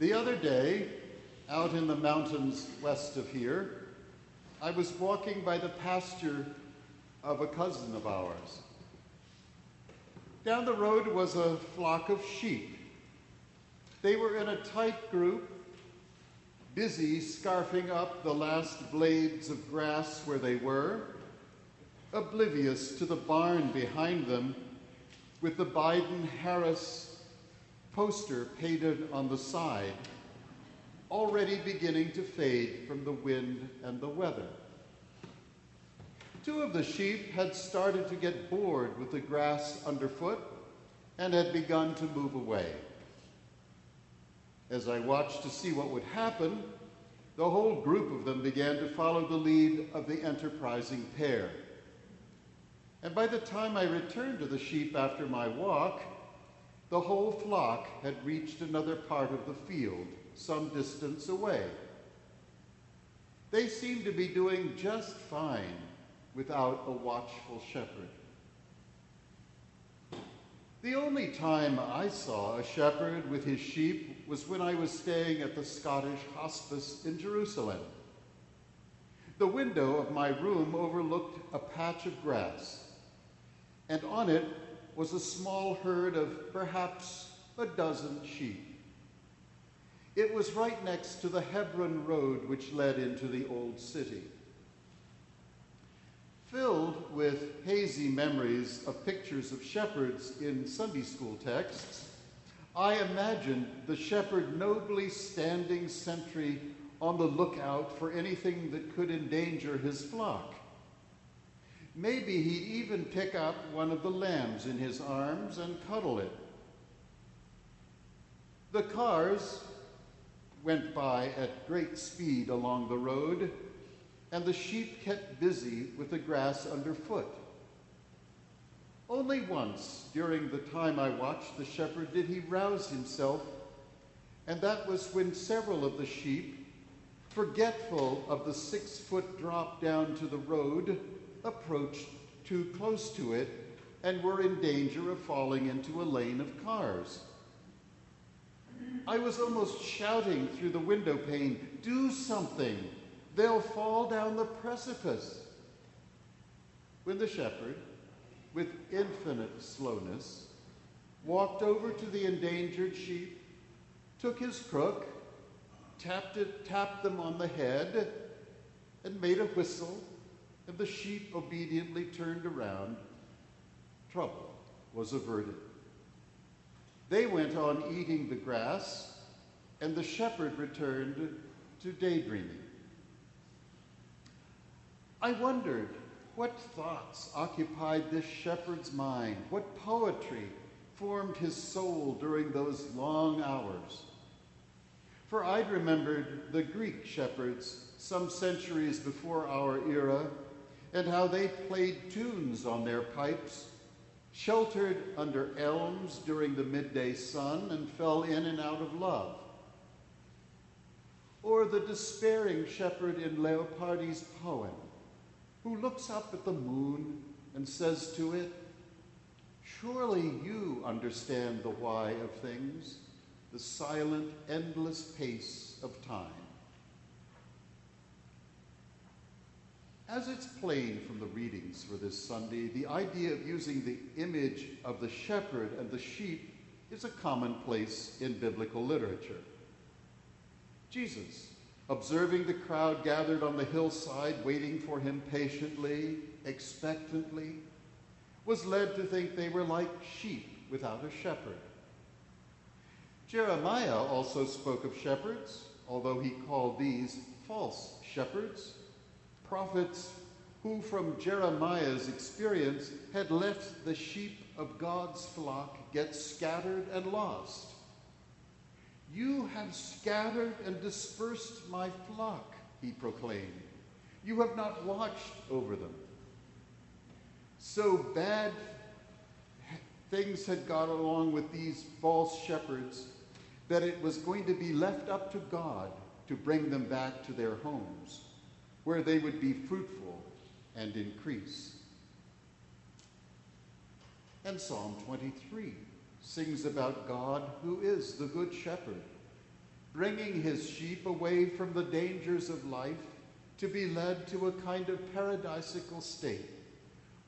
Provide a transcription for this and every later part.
The other day, out in the mountains west of here, I was walking by the pasture of a cousin of ours. Down the road was a flock of sheep. They were in a tight group, busy scarfing up the last blades of grass where they were, oblivious to the barn behind them with the Biden Harris poster painted on the side, already beginning to fade from the wind and the weather. Two of the sheep had started to get bored with the grass underfoot and had begun to move away. As I watched to see what would happen, the whole group of them began to follow the lead of the enterprising pair. And by the time I returned to the sheep after my walk, the whole flock had reached another part of the field, some distance away. They seemed to be doing just fine without a watchful shepherd. The only time I saw a shepherd with his sheep was when I was staying at the Scottish hospice in Jerusalem. The window of my room overlooked a patch of grass, and on it was a small herd of perhaps a dozen sheep. It was right next to the Hebron road which led into the old city. Filled with hazy memories of pictures of shepherds in Sunday school texts, I imagined the shepherd nobly standing sentry on the lookout for anything that could endanger his flock. Maybe he'd even pick up one of the lambs in his arms and cuddle it. The cars went by at great speed along the road, and the sheep kept busy with the grass underfoot. Only once during the time I watched the shepherd did he rouse himself, and that was when several of the sheep, forgetful of the six foot drop down to the road, approached too close to it and were in danger of falling into a lane of cars. I was almost shouting through the window pane, Do something! They'll fall down the precipice. When the shepherd, with infinite slowness, walked over to the endangered sheep, took his crook, tapped, it, tapped them on the head, and made a whistle and the sheep obediently turned around, trouble was averted. They went on eating the grass, and the shepherd returned to daydreaming. I wondered what thoughts occupied this shepherd's mind, what poetry formed his soul during those long hours. For I'd remembered the Greek shepherds some centuries before our era and how they played tunes on their pipes, sheltered under elms during the midday sun, and fell in and out of love. Or the despairing shepherd in Leopardi's poem, who looks up at the moon and says to it, Surely you understand the why of things, the silent, endless pace of time. As it's plain from the readings for this Sunday, the idea of using the image of the shepherd and the sheep is a commonplace in biblical literature. Jesus, observing the crowd gathered on the hillside, waiting for him patiently, expectantly, was led to think they were like sheep without a shepherd. Jeremiah also spoke of shepherds, although he called these false shepherds prophets who, from Jeremiah's experience, had left the sheep of God's flock get scattered and lost. You have scattered and dispersed my flock, he proclaimed. You have not watched over them. So bad things had got along with these false shepherds that it was going to be left up to God to bring them back to their homes where they would be fruitful and increase. And Psalm 23 sings about God who is the Good Shepherd. bringing his sheep away from the dangers of life to be led to a kind of paradisical state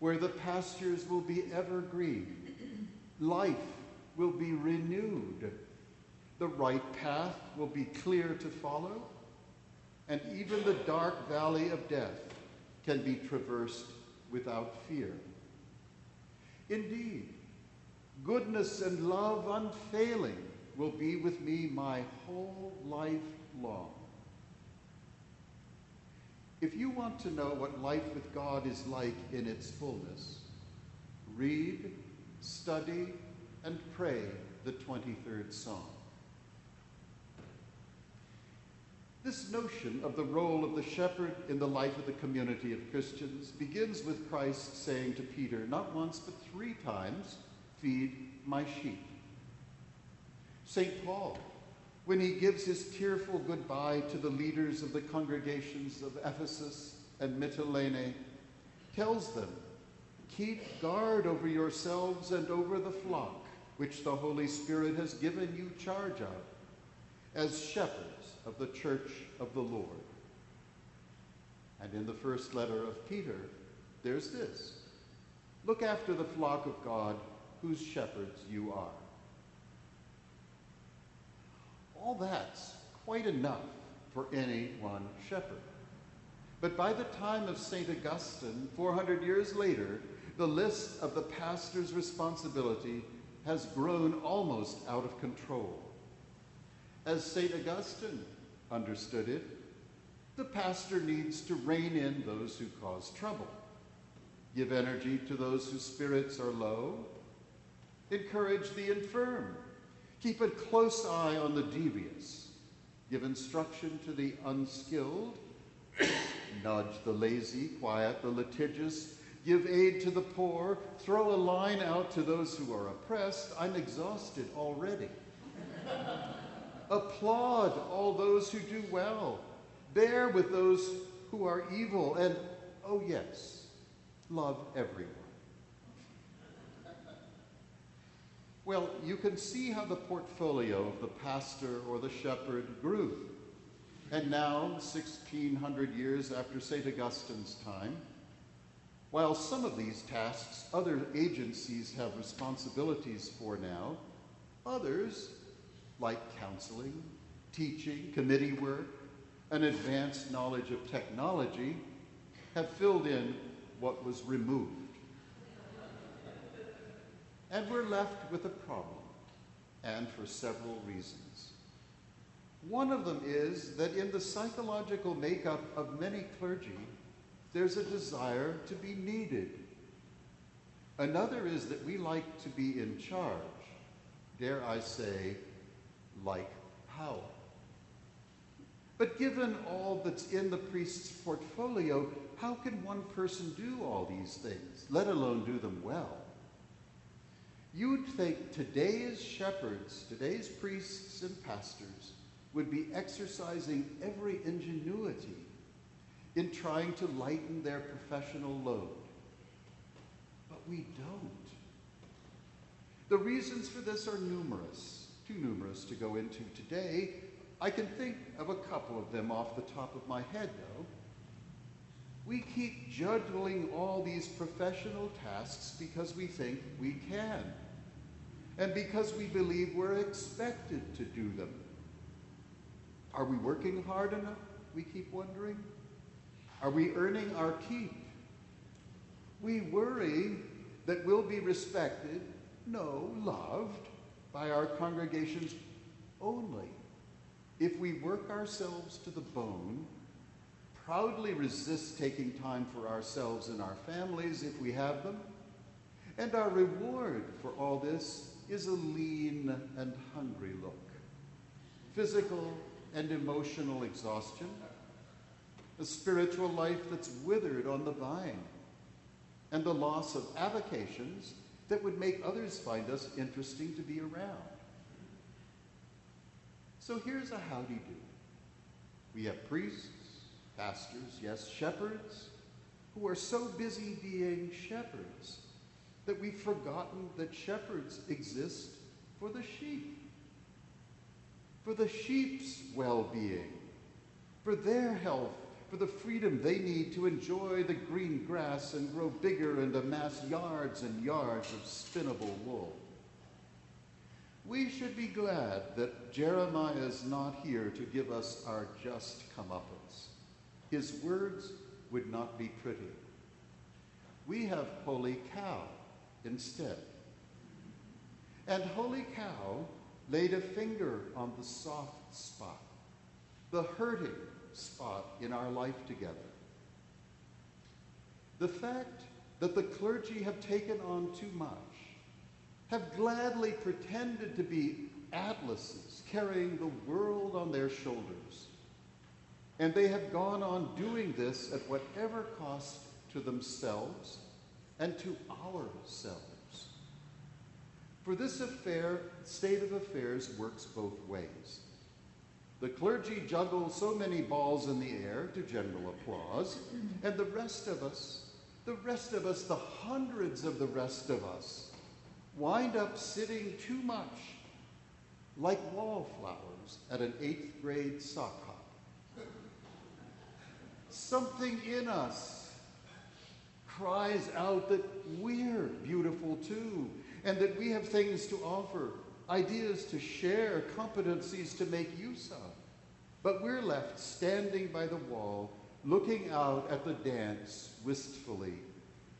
where the pastures will be evergreen, life will be renewed, the right path will be clear to follow, and even the dark valley of death can be traversed without fear. Indeed, goodness and love unfailing will be with me my whole life long. If you want to know what life with God is like in its fullness, read, study, and pray the 23rd Psalm. This notion of the role of the shepherd in the life of the community of Christians begins with Christ saying to Peter, not once but three times, Feed my sheep. St. Paul, when he gives his tearful goodbye to the leaders of the congregations of Ephesus and Mytilene, tells them, Keep guard over yourselves and over the flock, which the Holy Spirit has given you charge of, as shepherds of the church of the Lord. And in the first letter of Peter, there's this Look after the flock of God whose shepherds you are. All that's quite enough for any one shepherd. But by the time of St. Augustine, 400 years later, the list of the pastor's responsibility has grown almost out of control. As St. Augustine understood it, the pastor needs to rein in those who cause trouble, give energy to those whose spirits are low, encourage the infirm, keep a close eye on the devious, give instruction to the unskilled, nudge the lazy, quiet the litigious, give aid to the poor, throw a line out to those who are oppressed. I'm exhausted already. Applaud all those who do well, bear with those who are evil, and, oh yes, love everyone. Well, you can see how the portfolio of the pastor or the shepherd grew. And now, 1600 years after St. Augustine's time, while some of these tasks other agencies have responsibilities for now, others, like counseling, teaching, committee work, and advanced knowledge of technology, have filled in what was removed. And we're left with a problem, and for several reasons. One of them is that in the psychological makeup of many clergy, there's a desire to be needed. Another is that we like to be in charge, dare I say, like power. But given all that's in the priest's portfolio, how can one person do all these things, let alone do them well? You'd think today's shepherds, today's priests and pastors, would be exercising every ingenuity in trying to lighten their professional load. But we don't. The reasons for this are numerous, too numerous to go into today. I can think of a couple of them off the top of my head, though. We keep juggling all these professional tasks because we think we can and because we believe we're expected to do them. Are we working hard enough? We keep wondering. Are we earning our keep? We worry that we'll be respected, no, loved, by our congregations only if we work ourselves to the bone, proudly resist taking time for ourselves and our families if we have them, and our reward for all this is a lean and hungry look. Physical and emotional exhaustion, a spiritual life that's withered on the vine, and the loss of avocations that would make others find us interesting to be around. So here's a howdy do. We have priests, pastors, yes, shepherds, who are so busy being shepherds that we've forgotten that shepherds exist for the sheep. for the sheep's well being, for their health, for the freedom they need to enjoy the green grass and grow bigger and amass yards and yards of spinnable wool. We should be glad that Jeremiah is not here to give us our just comeuppance. His words would not be pretty. We have Holy Cow instead. And Holy Cow laid a finger on the soft spot, the hurting spot in our life together. The fact that the clergy have taken on too much, have gladly pretended to be atlases carrying the world on their shoulders, and they have gone on doing this at whatever cost to themselves and to ourselves. For this affair, state of affairs works both ways. The clergy juggle so many balls in the air to general applause, and the rest of us, the rest of us, the hundreds of the rest of us, wind up sitting too much like wallflowers at an eighth grade sock hop. Something in us cries out that we're beautiful too, and that we have things to offer, ideas to share, competencies to make use of. But we're left standing by the wall, looking out at the dance wistfully,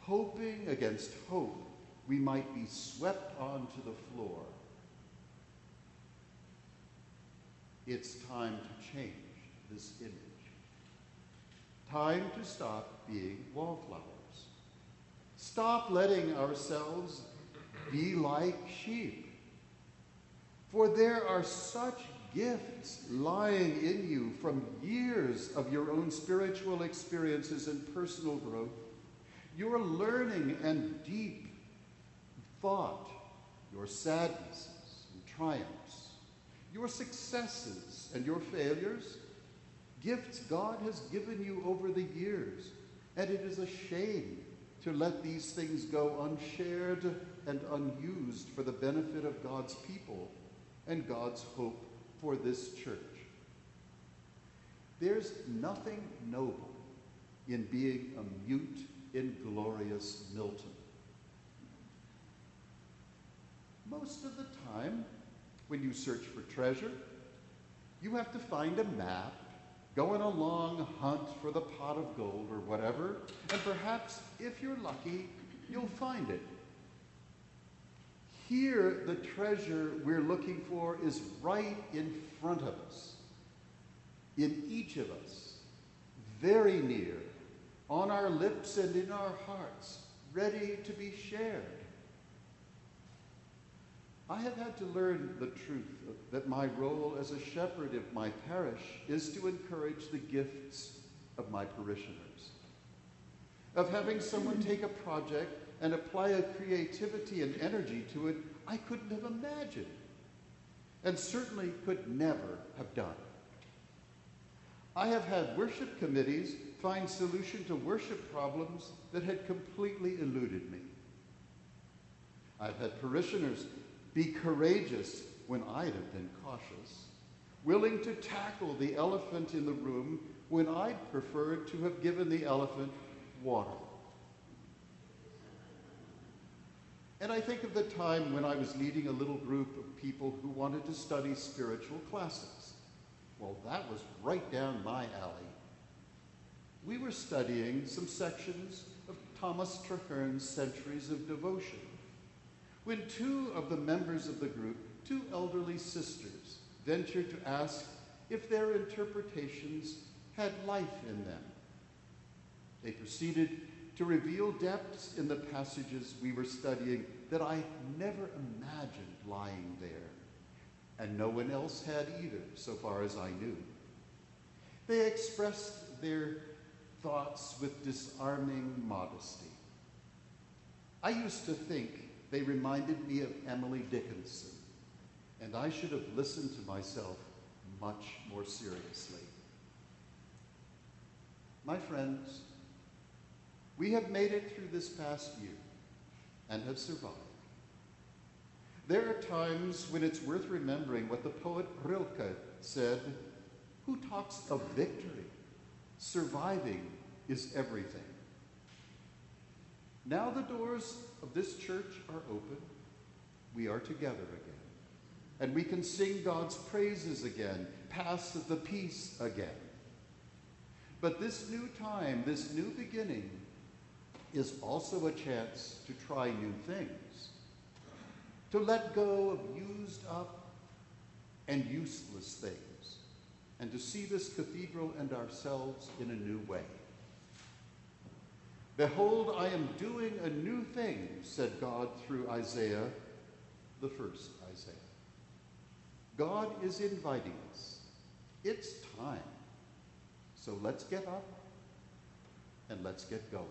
hoping against hope we might be swept onto the floor. It's time to change this image. Time to stop being wallflowers. Stop letting ourselves be like sheep. For there are such gifts lying in you from years of your own spiritual experiences and personal growth, your learning and deep thought, your sadnesses and triumphs, your successes and your failures, gifts God has given you over the years. And it is a shame to let these things go unshared and unused for the benefit of God's people and God's hope for this church. There's nothing noble in being a mute, inglorious Milton. Most of the time, when you search for treasure, you have to find a map, go on a long hunt for the pot of gold or whatever, and perhaps, if you're lucky, you'll find it. Here, the treasure we're looking for is right in front of us, in each of us, very near, on our lips and in our hearts, ready to be shared. I have had to learn the truth that my role as a shepherd of my parish is to encourage the gifts of my parishioners, of having someone take a project and apply a creativity and energy to it I couldn't have imagined, and certainly could never have done. I have had worship committees find solution to worship problems that had completely eluded me. I've had parishioners be courageous when I'd have been cautious, willing to tackle the elephant in the room when I'd preferred to have given the elephant water. And I think of the time when I was leading a little group of people who wanted to study spiritual classics. Well, that was right down my alley. We were studying some sections of Thomas Traherne's Centuries of Devotion when two of the members of the group, two elderly sisters, ventured to ask if their interpretations had life in them. They proceeded to reveal depths in the passages we were studying that I never imagined lying there, and no one else had either, so far as I knew. They expressed their thoughts with disarming modesty. I used to think they reminded me of Emily Dickinson, and I should have listened to myself much more seriously. My friends, we have made it through this past year and have survived. There are times when it's worth remembering what the poet Rilke said Who talks of victory? Surviving is everything. Now the doors of this church are open. We are together again. And we can sing God's praises again, pass the peace again. But this new time, this new beginning, is also a chance to try new things, to let go of used up and useless things, and to see this cathedral and ourselves in a new way. Behold, I am doing a new thing, said God through Isaiah, the first Isaiah. God is inviting us. It's time. So let's get up and let's get going.